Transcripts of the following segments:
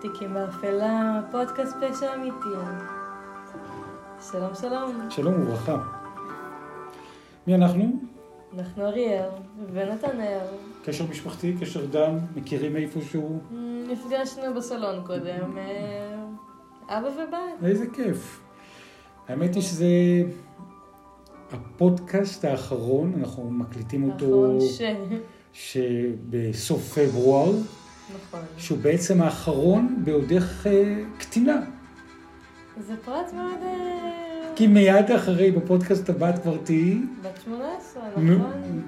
תיקים באפלה, פודקאסט פשע אמיתי. שלום שלום, שלום וברכה. מי אנחנו? אנחנו אריאל ונתנאל. קשר משפחתי, קשר דם, מכירים איפשהו? נפגשנו בסלון קודם, אה, אבא ובת. איזה כיף. האמת היא שזה הפודקאסט האחרון, אנחנו מקליטים אותו האחרון ש... שבסוף פברואר, נכון. שהוא בעצם האחרון בעודך אה, קטינה. זה פרט מאוד... אה, כי מיד אחרי בפודקאסט הבא את כבר תהיי. בת 18, נו. נכון?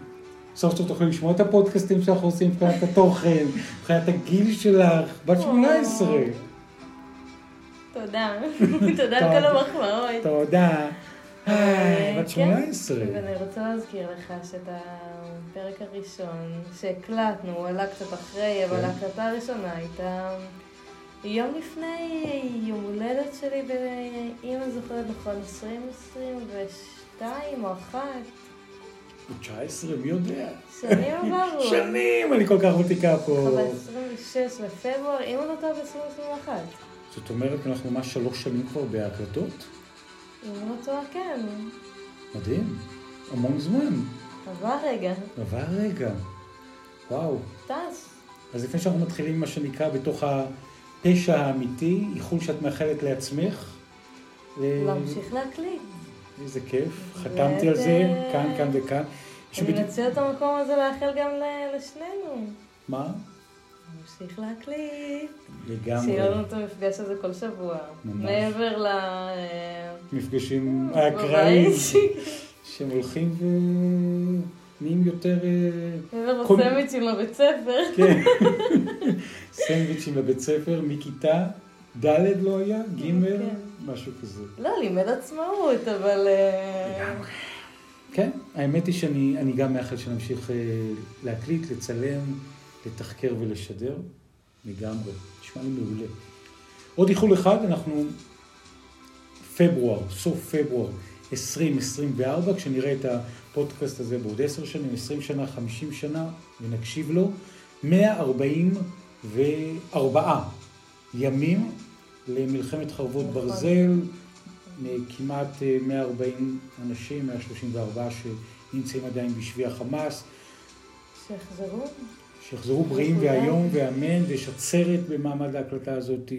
סוף סוף תוכלי לשמוע את הפודקאסטים שאנחנו עושים מבחינת התוכן, מבחינת הגיל שלך, בת 18. תודה. תודה על כל המחמאות. תודה. אה, בת כן, 18. ואני רוצה להזכיר לך שאת הפרק הראשון שהקלטנו, הוא עלה קצת אחרי, אבל כן. ההקלטה הראשונה הייתה יום לפני יום הולדת שלי, אם אני זוכרת נכון, 2022 או אחת, 19, מי יודע? שנים עברו. שנים, אני כל כך ותיקה פה. אבל 26 לפברואר, אם אני לא טועה ב-2021. זאת אומרת, אנחנו ממש שלוש שנים כבר בהקלטות? כן. מדהים. המון זמן. עבר רגע. עבר רגע. וואו. טס. אז לפני שאנחנו מתחילים, מה שנקרא, בתוך הפשע האמיתי, איחול שאת מאחלת לעצמך. להמשיך להקליט. איזה כיף. חתמתי על זה, כאן, כאן וכאן. אני אנצל את המקום הזה לאחל גם לשנינו. מה? נמשיך להקליט. לגמרי. שיהיה לנו את המפגש הזה כל שבוע. ממש. מעבר ל... אה, מפגשים. האקראיים שהם הולכים ונהיים יותר... אה, מעבר לסמיצ'ים לבית ספר. כן. סנדוויצ'ים לבית ספר מכיתה ד' לא היה? ג'? כן. משהו כזה. לא, לימד עצמאות, אבל... אה, כן, האמת היא שאני אני גם מאחל שנמשיך להקליט, לצלם, לתחקר ולשדר. לגמרי. נשמע לי מעולה. עוד איחול אחד, אנחנו פברואר, סוף פברואר 2024, כשנראה את הפודקאסט הזה בעוד עשר שנים, עשרים שנה, חמישים שנה, ונקשיב לו, 144 ימים למלחמת חרבות נכון. ברזל, כמעט אה, 140 אנשים, 134 שנמצאים עדיין בשבי החמאס, שיחזרו. שיחזרו בריאים. והיום ואמן, ויש עצרת במעמד ההקלטה הזאת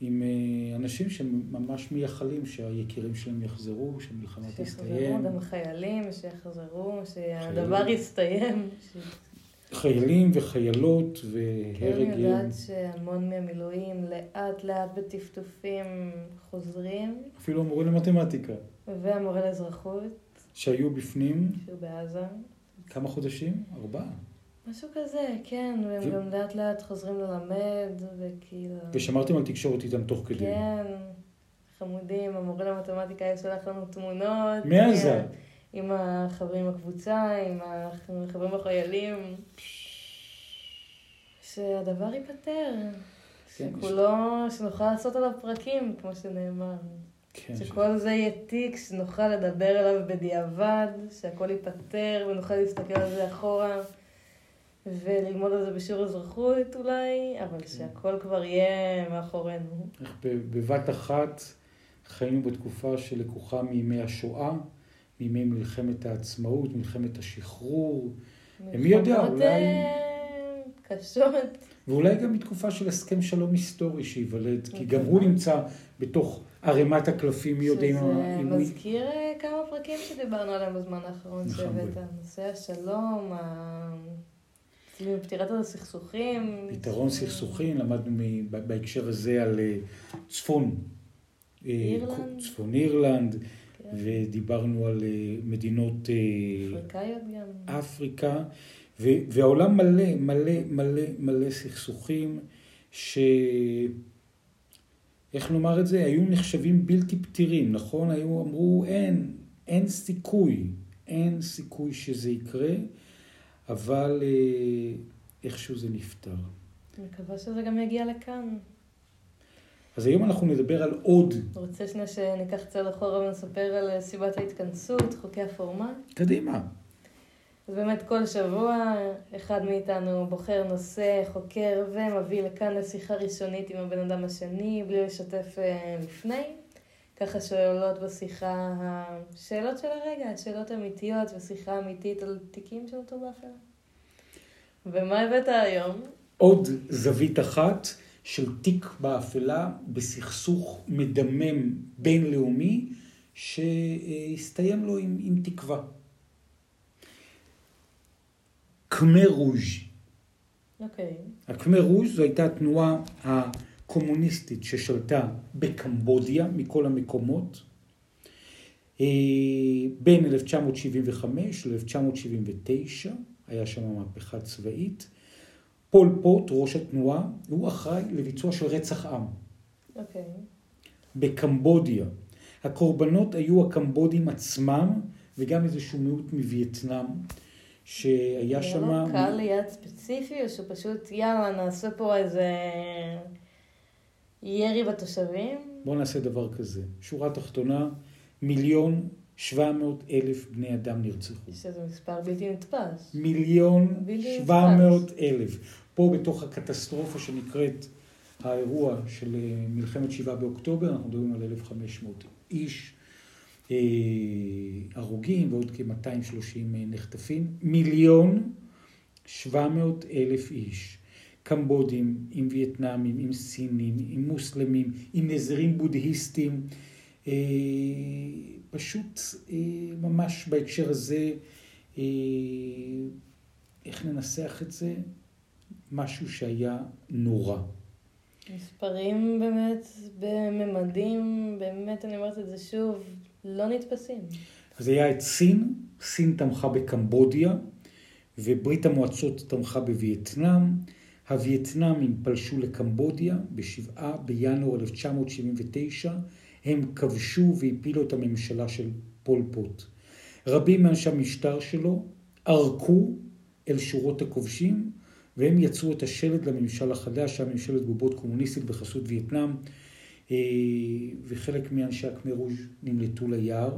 עם אה, אנשים שממש מייחלים שהיקירים שלהם יחזרו, שהמלחמה שיחזרו, תסתיים. גם חיילים, שיחזרו, שהדבר חיילים. יסתיים. חיילים וחיילות כן, והרג... אני יודעת שהמון מהמילואים לאט לאט בטפטופים חוזרים, אפילו המורה למתמטיקה, והמורה לאזרחות, שהיו בפנים שהוא בעזה. כמה חודשים? ארבעה. משהו כזה, כן, והם ו- גם לאט לאט חוזרים ללמד, וכאילו... ושמרתם על תקשורת איתם תוך כדי. כן, חמודים, המורה למתמטיקה היה שולח לנו תמונות. מעזה. כן, עם החברים בקבוצה, עם החברים החיילים. שהדבר ייפתר. כן, שכולו, שנוכל לעשות עליו פרקים, כמו שנאמר. כן, שכל זה יהיה תיק, שנוכל לדבר עליו בדיעבד, שהכל ייפתר ונוכל להסתכל על זה אחורה וללמוד על זה בשיעור אזרחות אולי, אבל כן. שהכל כבר יהיה מאחורינו. איך בבת אחת חיינו בתקופה שלקוחה מימי השואה, מימי מלחמת העצמאות, מלחמת השחרור, ומי יודע, אולי- קשות. ואולי גם מתקופה של הסכם שלום היסטורי שייוולד, כי גם נכון. הוא נמצא בתוך ערמת הקלפים, מי יודע אם... שזה מזכיר אה, כמה פרקים שדיברנו עליהם בזמן האחרון, נכון. שהבאת. נושא השלום, ה- פתירת הסכסוכים. פתרון סכסוכים, למדנו בהקשר הזה על אה, צפון. אה, אירלנד. צפון אירלנד, כן. ודיברנו על אה, מדינות אפריקאיות גם. אפריקה, ו- והעולם מלא, מלא, מלא, מלא סכסוכים, ש... איך נאמר את זה? היו נחשבים בלתי פתירים, נכון? היו, אמרו, אין, אין סיכוי, אין סיכוי שזה יקרה, אבל אה, איכשהו זה נפתר. אני מקווה שזה גם יגיע לכאן. אז היום אנחנו נדבר על עוד, רוצה שנייה שניקח צעד אחורה ונספר על סיבת ההתכנסות, חוקי הפורמט? קדימה. אז באמת כל שבוע אחד מאיתנו בוחר נושא, חוקר ומביא לכאן לשיחה ראשונית עם הבן אדם השני, בלי לשתף אה, לפני. ככה שעולות בשיחה השאלות של הרגע, שאלות אמיתיות ושיחה אמיתית על תיקים שנותרו באפלה. ומה הבאת היום? עוד זווית אחת של תיק באפלה בסכסוך מדמם בינלאומי שהסתיים לו עם, עם תקווה. קמר רוז'. אוקיי. הקמר רוז' זו הייתה התנועה הקומוניסטית ששלטה בקמבודיה מכל המקומות. אה, בין 1975 ל-1979 היה שם מהפכה צבאית. פול פוט, ראש התנועה, הוא אחראי לביצוע של רצח עם. אוקיי. בקמבודיה. הקורבנות היו הקמבודים עצמם, וגם איזשהו מיעוט מווייטנאם, שהיה שם... היה לו קהל ליד ספציפי, או שפשוט, יאללה, נעשה פה איזה ירי בתושבים? בואו נעשה דבר כזה. שורה תחתונה, מיליון שבע מאות אלף בני אדם נרצחו. שזה מספר בלתי נתפס. מיליון שבע מאות אלף. פה בתוך הקטסטרופה שנקראת האירוע של אה, מלחמת שבעה באוקטובר, אנחנו מדברים על 1,500 איש אה, הרוגים ועוד כ-230 נחטפים. מיליון שבע מאות אלף איש. קמבודים, עם וייטנאמים, עם סינים, עם מוסלמים, עם נזירים בודהיסטים. אה, פשוט אה, ממש בהקשר הזה, אה, איך ננסח את זה? משהו שהיה נורא. מספרים באמת בממדים, באמת אני אומרת את זה שוב, לא נתפסים. אז היה את סין, סין תמכה בקמבודיה, וברית המועצות תמכה בווייטנאם. הווייטנאמים פלשו לקמבודיה בשבעה בינואר 1979, הם כבשו והפילו את הממשלה של פול פוט. רבים מאנשי המשטר שלו ערקו אל שורות הכובשים, והם יצרו את השלד לממשל החדש, שהיה ממשלת בובות קומוניסטית בחסות וייטנאם, אה, וחלק מאנשי הקמר רוז' נמלטו ליער,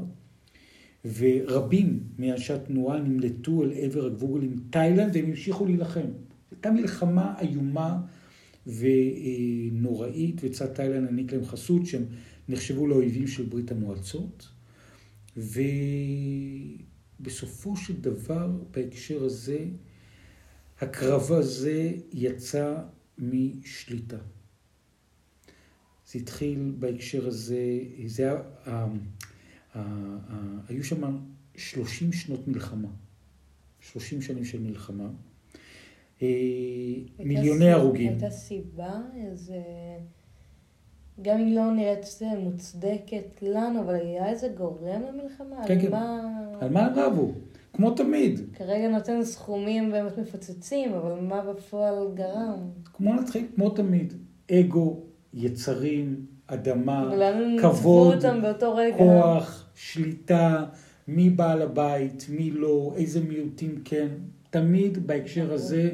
ורבים מאנשי התנועה נמלטו אל עבר הגבול עם תאילנד, והם המשיכו להילחם. הייתה מלחמה איומה ונוראית, וצד תאילנד העניק להם חסות, שהם נחשבו לאויבים של ברית המועצות. ובסופו של דבר, בהקשר הזה, הקרב הזה יצא משליטה. זה התחיל בהקשר הזה, זה היה, היו שם 30 שנות מלחמה, 30 שנים של מלחמה, אה, מיליוני הרוגים. הייתה סיבה, איזה... גם אם לא נראית שזה מוצדקת לנו, אבל היה איזה גורם למלחמה? כן, על כן. מה... על מה הם רבו? כמו תמיד. כרגע נותן סכומים באמת מפוצצים, אבל מה בפועל גרם? כמו נתחיל, כמו תמיד. אגו, יצרים, אדמה, כבוד? כוח, שליטה, מי בעל הבית, מי לא, איזה מיעוטים כן. תמיד בהקשר הזה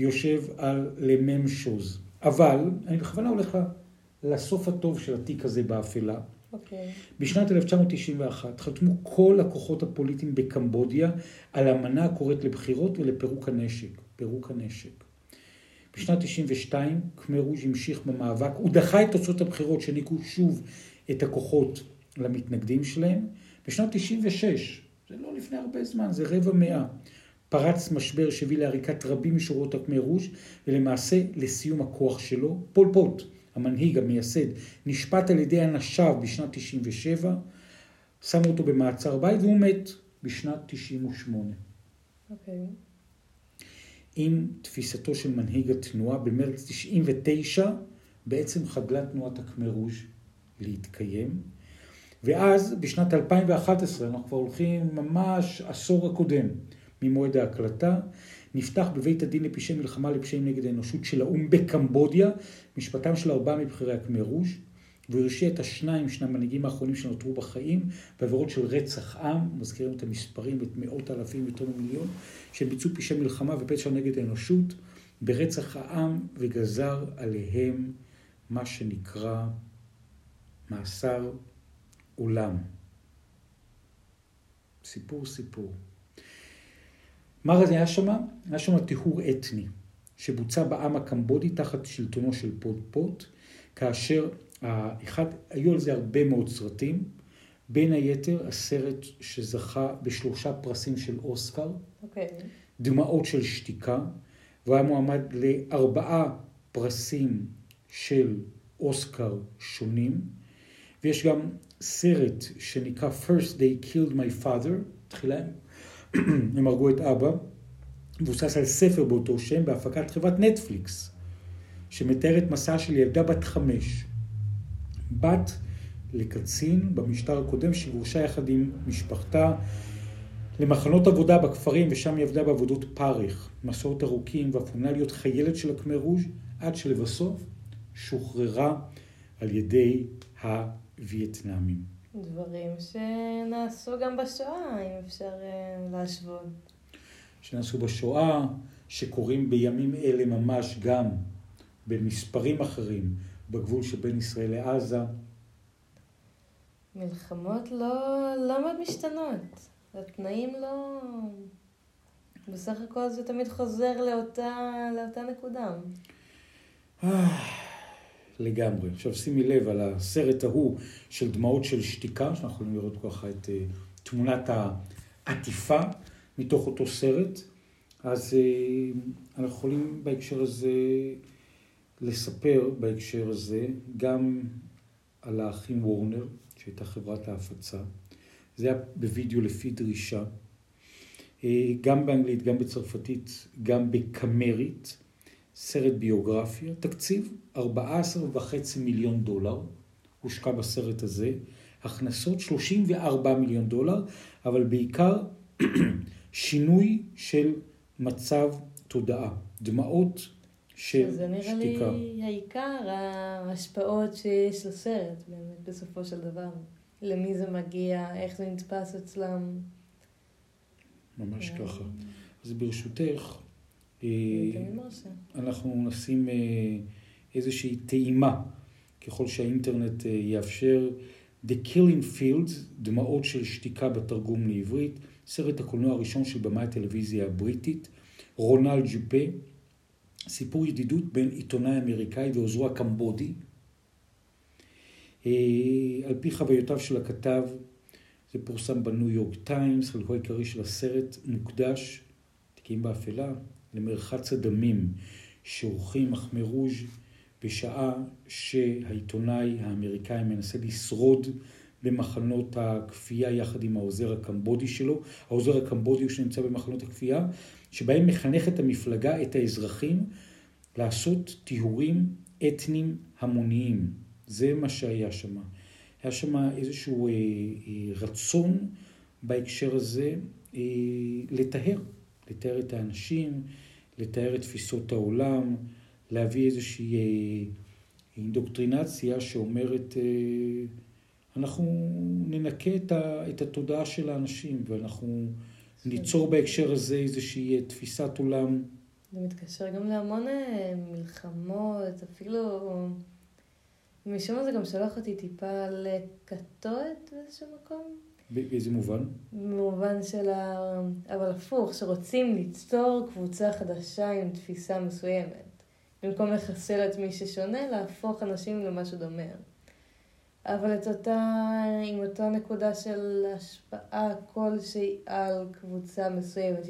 יושב על למם שוז. אבל, אני בכוונה הולך לסוף הטוב של התיק הזה באפלה. אוקיי. בשנת 1991 חתמו כל הכוחות הפוליטיים בקמבודיה על אמנה הקוראת לבחירות ולפירוק הנשק. פירוק הנשק. בשנת 92 קמר רוז' המשיך במאבק, הוא דחה את תוצאות הבחירות שהעניקו שוב את הכוחות למתנגדים שלהם. בשנת 96, זה לא לפני הרבה זמן, זה רבע מאה, פרץ משבר שהביא לעריקת רבים משורות הקמר רוז' ולמעשה לסיום הכוח שלו. פול פוט, המנהיג, המייסד, נשפט על ידי אנשיו בשנת 97, שמו אותו במעצר בית והוא מת בשנת 98. אוקיי. עם תפיסתו של מנהיג התנועה במרץ 99, בעצם חדלה תנועת הקמר רוז' להתקיים. ואז בשנת 2011, אנחנו כבר הולכים ממש עשור הקודם ממועד ההקלטה, נפתח בבית הדין לפשעי מלחמה לפשעים נגד האנושות של האו"ם בקמבודיה, משפטם של ארבעה מבכירי הקמר רוז', והוא הרשיע את השניים, שני המנהיגים האחרונים שנותרו בחיים, בעבירות של רצח עם, מזכירים את המספרים ואת מאות אלפים ויותר ממיליון, שהם ביצעו פשעי מלחמה ופשע נגד האנושות ברצח העם, וגזר עליהם מה שנקרא מאסר עולם. סיפור סיפור. מה זה היה שם? היה שם טיהור אתני, שבוצע בעם הקמבודי תחת שלטונו של פוט פוט, כאשר האחד, היו על זה הרבה מאוד סרטים, בין היתר הסרט שזכה בשלושה פרסים של אוסקר, Okay. אוקיי. דמעות של שתיקה, והוא היה מועמד לארבעה פרסים של אוסקר שונים, ויש גם סרט שנקרא First They Killed My Father, תחילה הם הרגו את אבא, מבוסס על ספר באותו שם בהפקת חברת נטפליקס, שמתאר את מסעה של ילדה בת חמש, בת לקצין במשטר הקודם שגורשה יחד עם משפחתה למחנות עבודה בכפרים ושם היא עבדה בעבודות פרך, מסעות ארוכים ואפונה להיות חיילת של הקמר רוז' עד שלבסוף שוחררה על ידי הווייטנאמים. דברים שנעשו גם בשואה, אם אפשר אה, להשוות. שנעשו בשואה, שקורים בימים אלה ממש גם במספרים אחרים בגבול שבין ישראל לעזה. מלחמות לא, לא מאוד משתנות. התנאים לא... בסך הכל זה תמיד חוזר לאותה, לאותה נקודה. לגמרי. עכשיו שימי לב על הסרט ההוא של דמעות של שתיקה, שאנחנו יכולים לראות ככה את uh, תמונת העטיפה מתוך אותו סרט. אז uh, אנחנו יכולים בהקשר הזה לספר בהקשר הזה גם על האחים וורנר, שהייתה חברת ההפצה. זה היה בווידאו לפי דרישה. אה, גם באנגלית, גם בצרפתית, גם בקמרית. סרט ביוגרפיה, תקציב 14.5 מיליון דולר, הושקע בסרט הזה, הכנסות 34 מיליון דולר, אבל בעיקר שינוי של מצב תודעה, דמעות של שתיקה. זה נראה לי העיקר ההשפעות שיש לסרט, באמת, בסופו של דבר. למי זה מגיע, איך זה נתפס אצלם. ממש ככה. אז ברשותך, אה, אנחנו נשים אה, איזושהי טעימה, ככל שהאינטרנט אה, יאפשר, The Killing Fields, דמעות של שתיקה בתרגום לעברית, סרט הקולנוע הראשון של במאי הטלוויזיה הבריטית, רונלד ג'ופה, סיפור ידידות בין עיתונאי אמריקאי ועוזרו הקמבודי. על פי חוויותיו של הכתב, זה פורסם בניו יורק טיימס, חלקו העיקרי של הסרט מוקדש, תיקים באפלה, למרחץ הדמים שעורכים מחמרוז' בשעה שהעיתונאי האמריקאי מנסה לשרוד במחנות הכפייה יחד עם העוזר הקמבודי שלו. העוזר הקמבודי הוא שנמצא במחנות הכפייה, שבהם מחנכת המפלגה את האזרחים לעשות טיהורים אתניים המוניים. זה מה שהיה שם. היה שם איזשהו אה, אה, רצון בהקשר הזה אה, לטהר. לתאר את האנשים, לתאר את תפיסות העולם, להביא איזושהי אה, אינדוקטרינציה שאומרת, אה, אנחנו ננקה את התודעה של האנשים ואנחנו ניצור בהקשר הזה איזושהי תפיסת עולם. זה מתקשר גם להמון אה, מלחמות, אפילו... משום מה זה גם שלח אותי טיפה לקטורת באיזשהו מקום. באיזה מובן? במובן של ה... אבל הפוך, שרוצים ליצור קבוצה חדשה עם תפיסה מסוימת. במקום לחסל את מי ששונה, להפוך אנשים למשהו דומה. אבל את אותה, עם אותה נקודה של השפעה כלשהי על קבוצה מסוימת.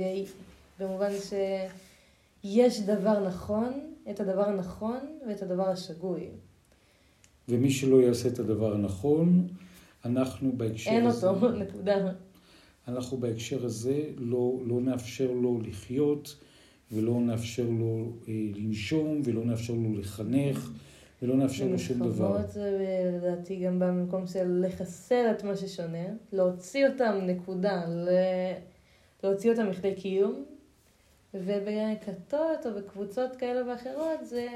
במובן שיש דבר נכון, את הדבר הנכון ואת הדבר השגוי. ומי שלא יעשה את הדבר הנכון, אנחנו בהקשר אין הזה... אין אותו, נקודה. אנחנו בהקשר הזה לא, לא נאפשר לו לחיות, ולא נאפשר לו אה, לנשום, ולא נאפשר לו לחנך, ולא נאפשר לו שום דבר. מלחמות זה לדעתי גם בא במקום של לחסל את מה ששונה, להוציא אותם, נקודה, ל... להוציא אותם לכדי קיום, ובכתות או בקבוצות כאלה ואחרות זה...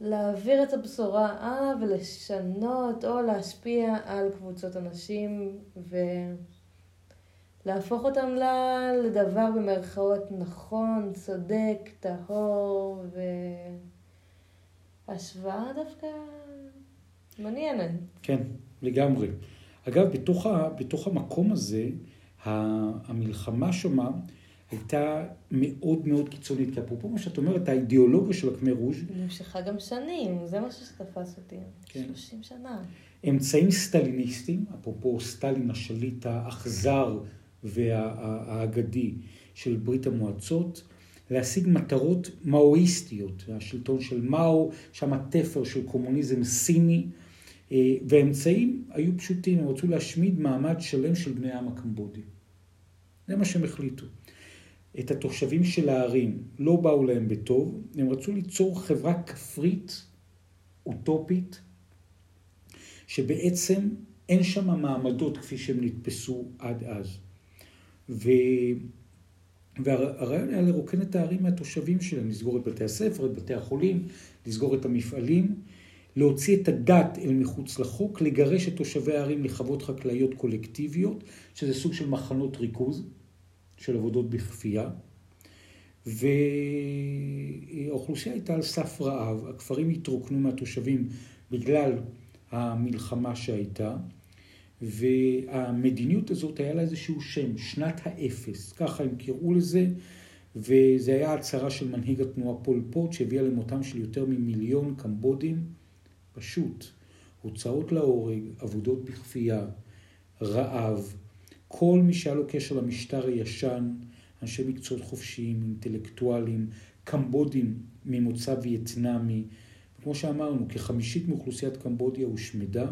להעביר את הבשורה הלאה ולשנות או להשפיע על קבוצות אנשים ולהפוך אותם לדבר במרכאות נכון, צודק, טהור והשוואה דווקא מעניינת. כן, לגמרי. אגב, בתוך, ה, בתוך המקום הזה, המלחמה שמה הייתה מאוד מאוד קיצונית. כי אפרופו מה שאת אומרת, האידיאולוגיה של הקמר רוז' נמשכה גם שנים, זה משהו שתפס אותי. כן. 30 שנה. אמצעים סטליניסטיים, אפרופו סטלין השליט האכזר והאגדי של ברית המועצות, להשיג מטרות מאואיסטיות, השלטון של מאו, שם התפר של קומוניזם סיני, אה, והאמצעים היו פשוטים, הם רצו להשמיד מעמד שלם של בני העם הקמבודי. זה מה שהם החליטו. את התושבים של הערים לא באו להם בטוב, הם רצו ליצור חברה כפרית, אוטופית, שבעצם אין שם מעמדות כפי שהם נתפסו עד אז. ו... והרעיון היה לרוקן את הערים מהתושבים שלהם, לסגור את בתי הספר, את בתי החולים, לסגור את המפעלים, להוציא את הדת אל מחוץ לחוק, לגרש את תושבי הערים לחוות חקלאיות קולקטיביות, שזה סוג של מחנות ריכוז, של עבודות בכפייה. והאוכלוסייה הייתה על סף רעב, הכפרים התרוקנו מהתושבים בגלל המלחמה שהייתה, והמדיניות הזאת היה לה איזשהו שם, שנת האפס, ככה הם קראו לזה, וזה היה הצהרה של מנהיג התנועה פול פוט שהביאה למותם של יותר ממיליון קמבודים, פשוט הוצאות להורג, עבודות בכפייה, רעב, כל מי שהיה לו קשר למשטר הישן, אנשי מקצועות חופשיים, אינטלקטואלים, קמבודים ממוצא וייטנאמי, כמו שאמרנו, כחמישית מאוכלוסיית קמבודיה הושמדה,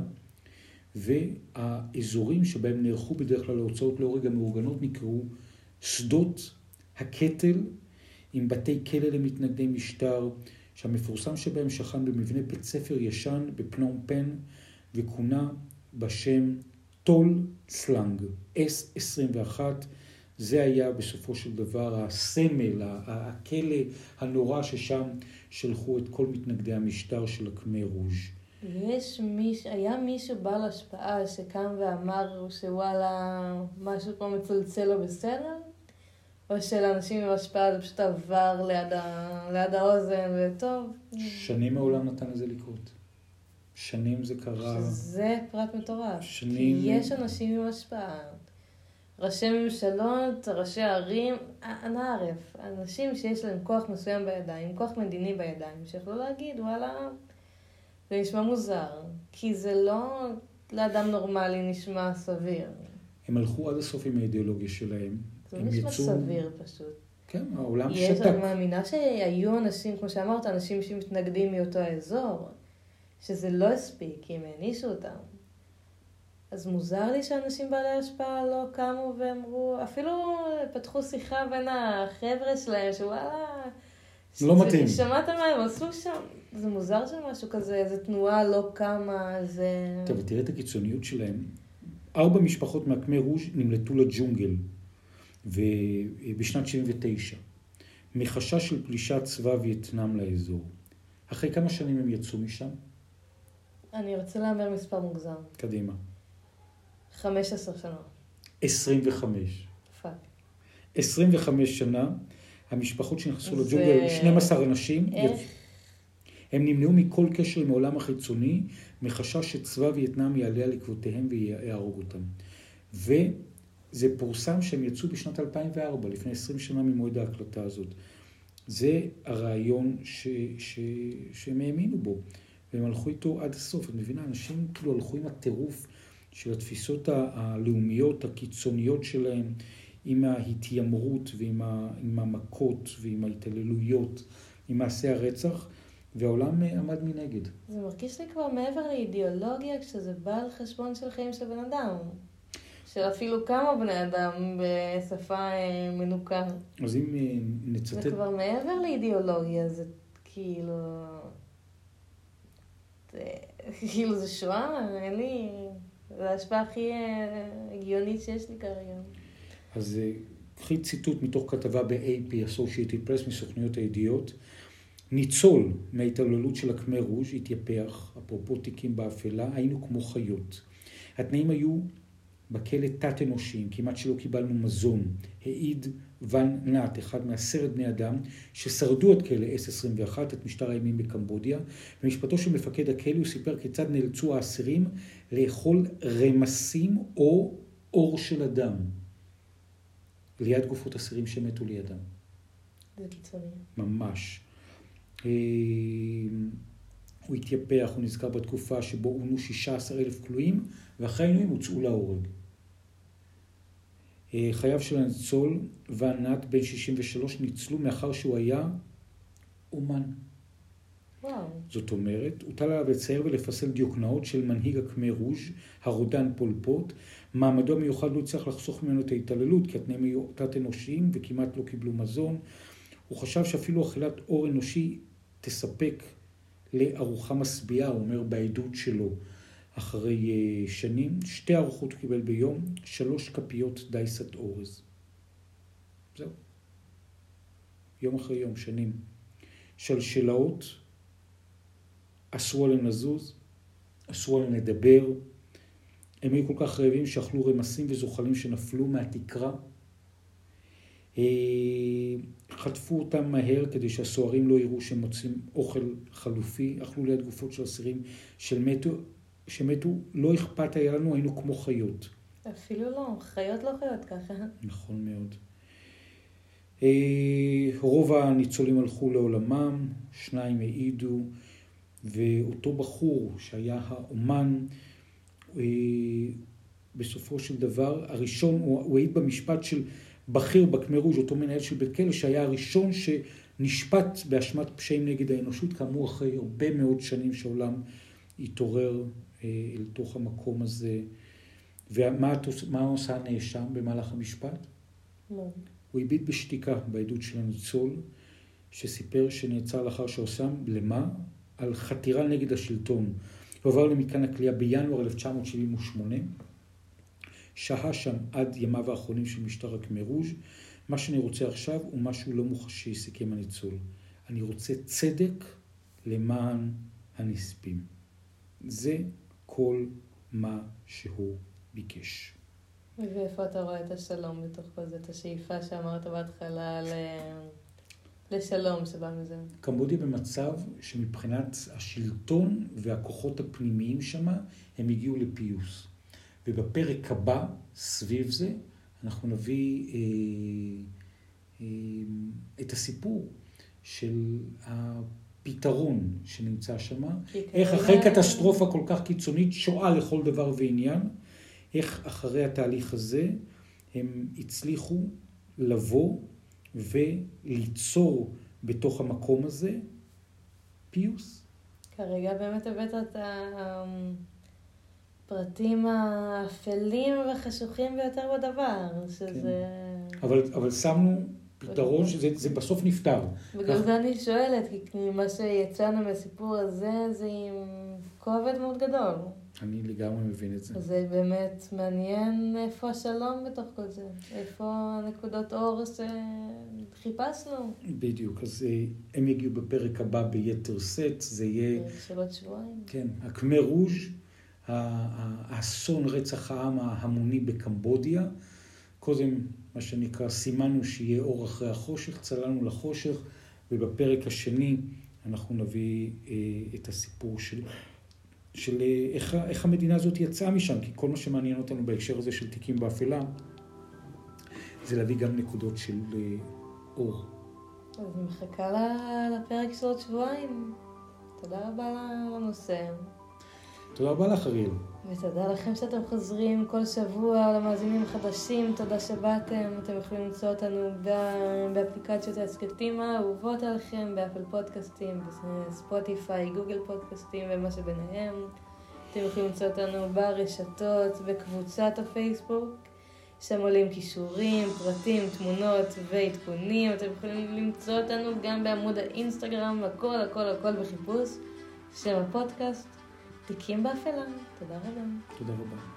והאזורים שבהם נערכו בדרך כלל ההוצאות להורג המאורגנות נקראו שדות הקטל עם בתי כלא למתנגדי משטר, שהמפורסם שבהם שכן במבנה בית ספר ישן בפנום פן וכונה בשם טול סלנג, S21. זה היה בסופו של דבר הסמל, הכלא הנורא ששם שלחו את כל מתנגדי המשטר של הקמר רוז'. יש מיש... היה מישהו בעל השפעה שקם ואמר שוואלה, משהו פה מצלצל לו בסדר? או שלאנשים עם השפעה זה פשוט עבר ליד, ה... ליד האוזן וטוב? שנים העולם נתן לזה לקרות. שנים זה קרה... שזה פרט מטורף. שנים... כי יש אנשים עם השפעה. ראשי ממשלות, ראשי ערים, אנא ערף, אנשים שיש להם כוח מסוים בידיים, כוח מדיני בידיים, שיכולו להגיד, וואלה, זה נשמע מוזר, כי זה לא לאדם נורמלי נשמע סביר. הם הלכו עד הסוף עם האידיאולוגיה שלהם. זה לא נשמע יצאו... סביר פשוט. כן, העולם יש, שתק. אני מאמינה שהיו אנשים, כמו שאמרת, אנשים שמתנגדים מאותו האזור, שזה לא הספיק, כי הם הענישו אותם. אז מוזר לי שאנשים בעלי השפעה לא קמו ואמרו, אפילו פתחו שיחה בין החבר'ה שלהם, שוואלה... לא מתאים. שמעת מה הם עשו שם? זה מוזר שמשהו כזה, איזה תנועה לא קמה, זה... טוב, תראה את הקיצוניות שלהם. ארבע משפחות מהקמר רוז' נמלטו לג'ונגל בשנת 79, מחשש של פלישת צבא וייטנאם לאזור. אחרי כמה שנים הם יצאו משם? אני רוצה להמר מספר מוגזם. קדימה. 15 שנה. 25. fuck. 25 שנה, המשפחות שנכנסו לג'ונגל, 12 אנשים, איך? הם נמנעו מכל קשר עם העולם החיצוני, מחשש שצבא וייטנאם יעלה על עקבותיהם ויהרוג אותם. וזה פורסם שהם יצאו בשנת 2004, לפני 20 שנה ממועד ההקלטה הזאת. זה הרעיון ש, ש, שהם האמינו בו, והם הלכו איתו עד הסוף. את מבינה, אנשים כאילו הלכו עם הטירוף של התפיסות הלאומיות הקיצוניות שלהם, עם ההתיימרות ועם המכות ועם ההתעללויות, עם מעשי הרצח, והעולם עמד מנגד. זה מרגיש לי כבר מעבר לאידיאולוגיה, כשזה בא על חשבון של חיים של בן אדם. של אפילו כמה בני אדם בשפה אה, מנוקה. אז אם אה, נצטט... זה כבר מעבר לאידיאולוגיה, זה כאילו... כאילו זה שואה, אין לי... זו ההשפעה הכי אה, הגיונית שיש לי כרגע. אז קחי ציטוט מתוך כתבה ב-AP, Associated Press, מסוכניות הידיעות. ניצול מההתעללות של הקמר רוז' התייפח, אפרופו תיקים באפלה, היינו כמו חיות. התנאים היו בכלא תת-אנושיים, כמעט שלא קיבלנו מזון. העיד ון נאט, אחד מעשרת בני אדם, ששרדו את כלא S21, את משטר הימים בקמבודיה. במשפטו של מפקד הכלא הוא סיפר כיצד נאלצו האסירים לאכול רמסים או אור של אדם. ליד גופות אסירים שמתו לידם. זה קיצוני. ממש. הוא התייפח, הוא נזכר בתקופה שבו עונו 16 אלף כלואים, ואחרי העינויים הוצאו להורג. אה, חייו של הניצול וענת בן 63 ניצלו מאחר שהוא היה אומן. וואו. זאת אומרת, הוטל עליו לצייר ולפסל דיוקנאות של מנהיג הקמר רוז', הרודן פול פוט. מעמדו המיוחד לא הצליח לחסוך ממנו את ההתעללות, כי התנאים היו תת-אנושיים וכמעט לא קיבלו מזון. הוא חשב שאפילו אכילת אור אנושי תספק לארוחה משביעה, הוא אומר בעדות שלו, אחרי אה, שנים. שתי ארוחות הוא קיבל ביום, שלוש כפיות דייסת אורז. זהו. יום אחרי יום, שנים. שלשלאות, אסרו עליהם לזוז, אסרו עליהם לדבר. הם היו כל כך רעבים שאכלו רמסים וזוחלים שנפלו מהתקרה. אה, חטפו אותם מהר כדי שהסוהרים לא יראו שהם מוצאים אוכל חלופי, אכלו ליד גופות של אסירים שמתו, שמתו, לא אכפת היה לנו, היינו כמו חיות. אפילו לא, חיות לא חיות ככה. נכון מאוד. אה, רוב הניצולים הלכו לעולמם, שניים העידו, ואותו בחור שהיה האומן, אה, בסופו של דבר, הראשון, הוא העיד במשפט של בכיר בקמר רוז', אותו מנהל של בית כלא, שהיה הראשון שנשפט באשמת פשעים נגד האנושות, כאמור אחרי הרבה מאוד שנים שהעולם התעורר אה, אל תוך המקום הזה. ומה עושה הנאשם במהלך המשפט? לא. הוא הביט בשתיקה בעדות של הניצול, שסיפר שנעצר לאחר שעושם, למה? על חתירה נגד השלטון. הוא עבר למתקן הכלייה בינואר 1978, שהה שם עד ימיו האחרונים של משטר הקמרוז'. מה שאני רוצה עכשיו הוא משהו לא מוחשי, סיכם הניצול. אני רוצה צדק למען הנספים. זה כל מה שהוא ביקש. ואיפה אתה רואה את השלום בתוך כל זה? את השאיפה שאמרת בהתחלה ל... לשלום שבא מזה. קמבודיה במצב שמבחינת השלטון והכוחות הפנימיים שמה, הם הגיעו לפיוס. ובפרק הבא, סביב זה, אנחנו נביא אה, אה, את הסיפור של הפתרון שנמצא שם, איך אחרי קטסטרופה כל כך קיצונית, שואה לכל דבר ועניין, איך אחרי התהליך הזה הם הצליחו לבוא וליצור בתוך המקום הזה פיוס. כרגע באמת הבאת את הפרטים האפלים והחשוכים ביותר בדבר, שזה... כן. אבל, אבל שמנו פתרון שזה בסוף נפתר. בגלל זה אני שואלת, כי מה שיצאנו מהסיפור הזה זה עם כובד מאוד גדול. אני לגמרי מבין את זה. זה באמת מעניין איפה השלום בתוך כל זה. איפה הנקודות אור שחיפשנו. בדיוק, אז אה, הם יגיעו בפרק הבא ביתר סט, זה יהיה... של עוד שבועיים. כן, הקמר רוז', האסון רצח העם ההמוני בקמבודיה. קודם, מה שנקרא, סימנו שיהיה אור אחרי החושך, צללנו לחושך, ובפרק השני אנחנו נביא אה, את הסיפור של... של אה, איך, איך המדינה הזאת יצאה משם, כי כל מה שמעניין אותנו בהקשר הזה של תיקים באפלה, זה להביא גם נקודות של אה, אור. אז מחכה לפרק של עוד שבועיים. תודה רבה על הנושא. תודה רבה לך, אריאל. ותודה לכם שאתם חוזרים כל שבוע למאזינים החדשים, תודה שבאתם. אתם יכולים למצוא אותנו באפליקציות ההסכתים האהובות עליכם, באפל פודקאסטים, בספוטיפיי, גוגל פודקאסטים ומה שביניהם. אתם יכולים למצוא אותנו ברשתות, בקבוצת הפייסבוק. שם עולים כישורים, פרטים, תמונות ועדכונים. אתם יכולים למצוא אותנו גם בעמוד האינסטגרם, הכל הכל הכל בחיפוש. שם הפודקאסט. תיקים באפלה. תודה רבה. תודה רבה.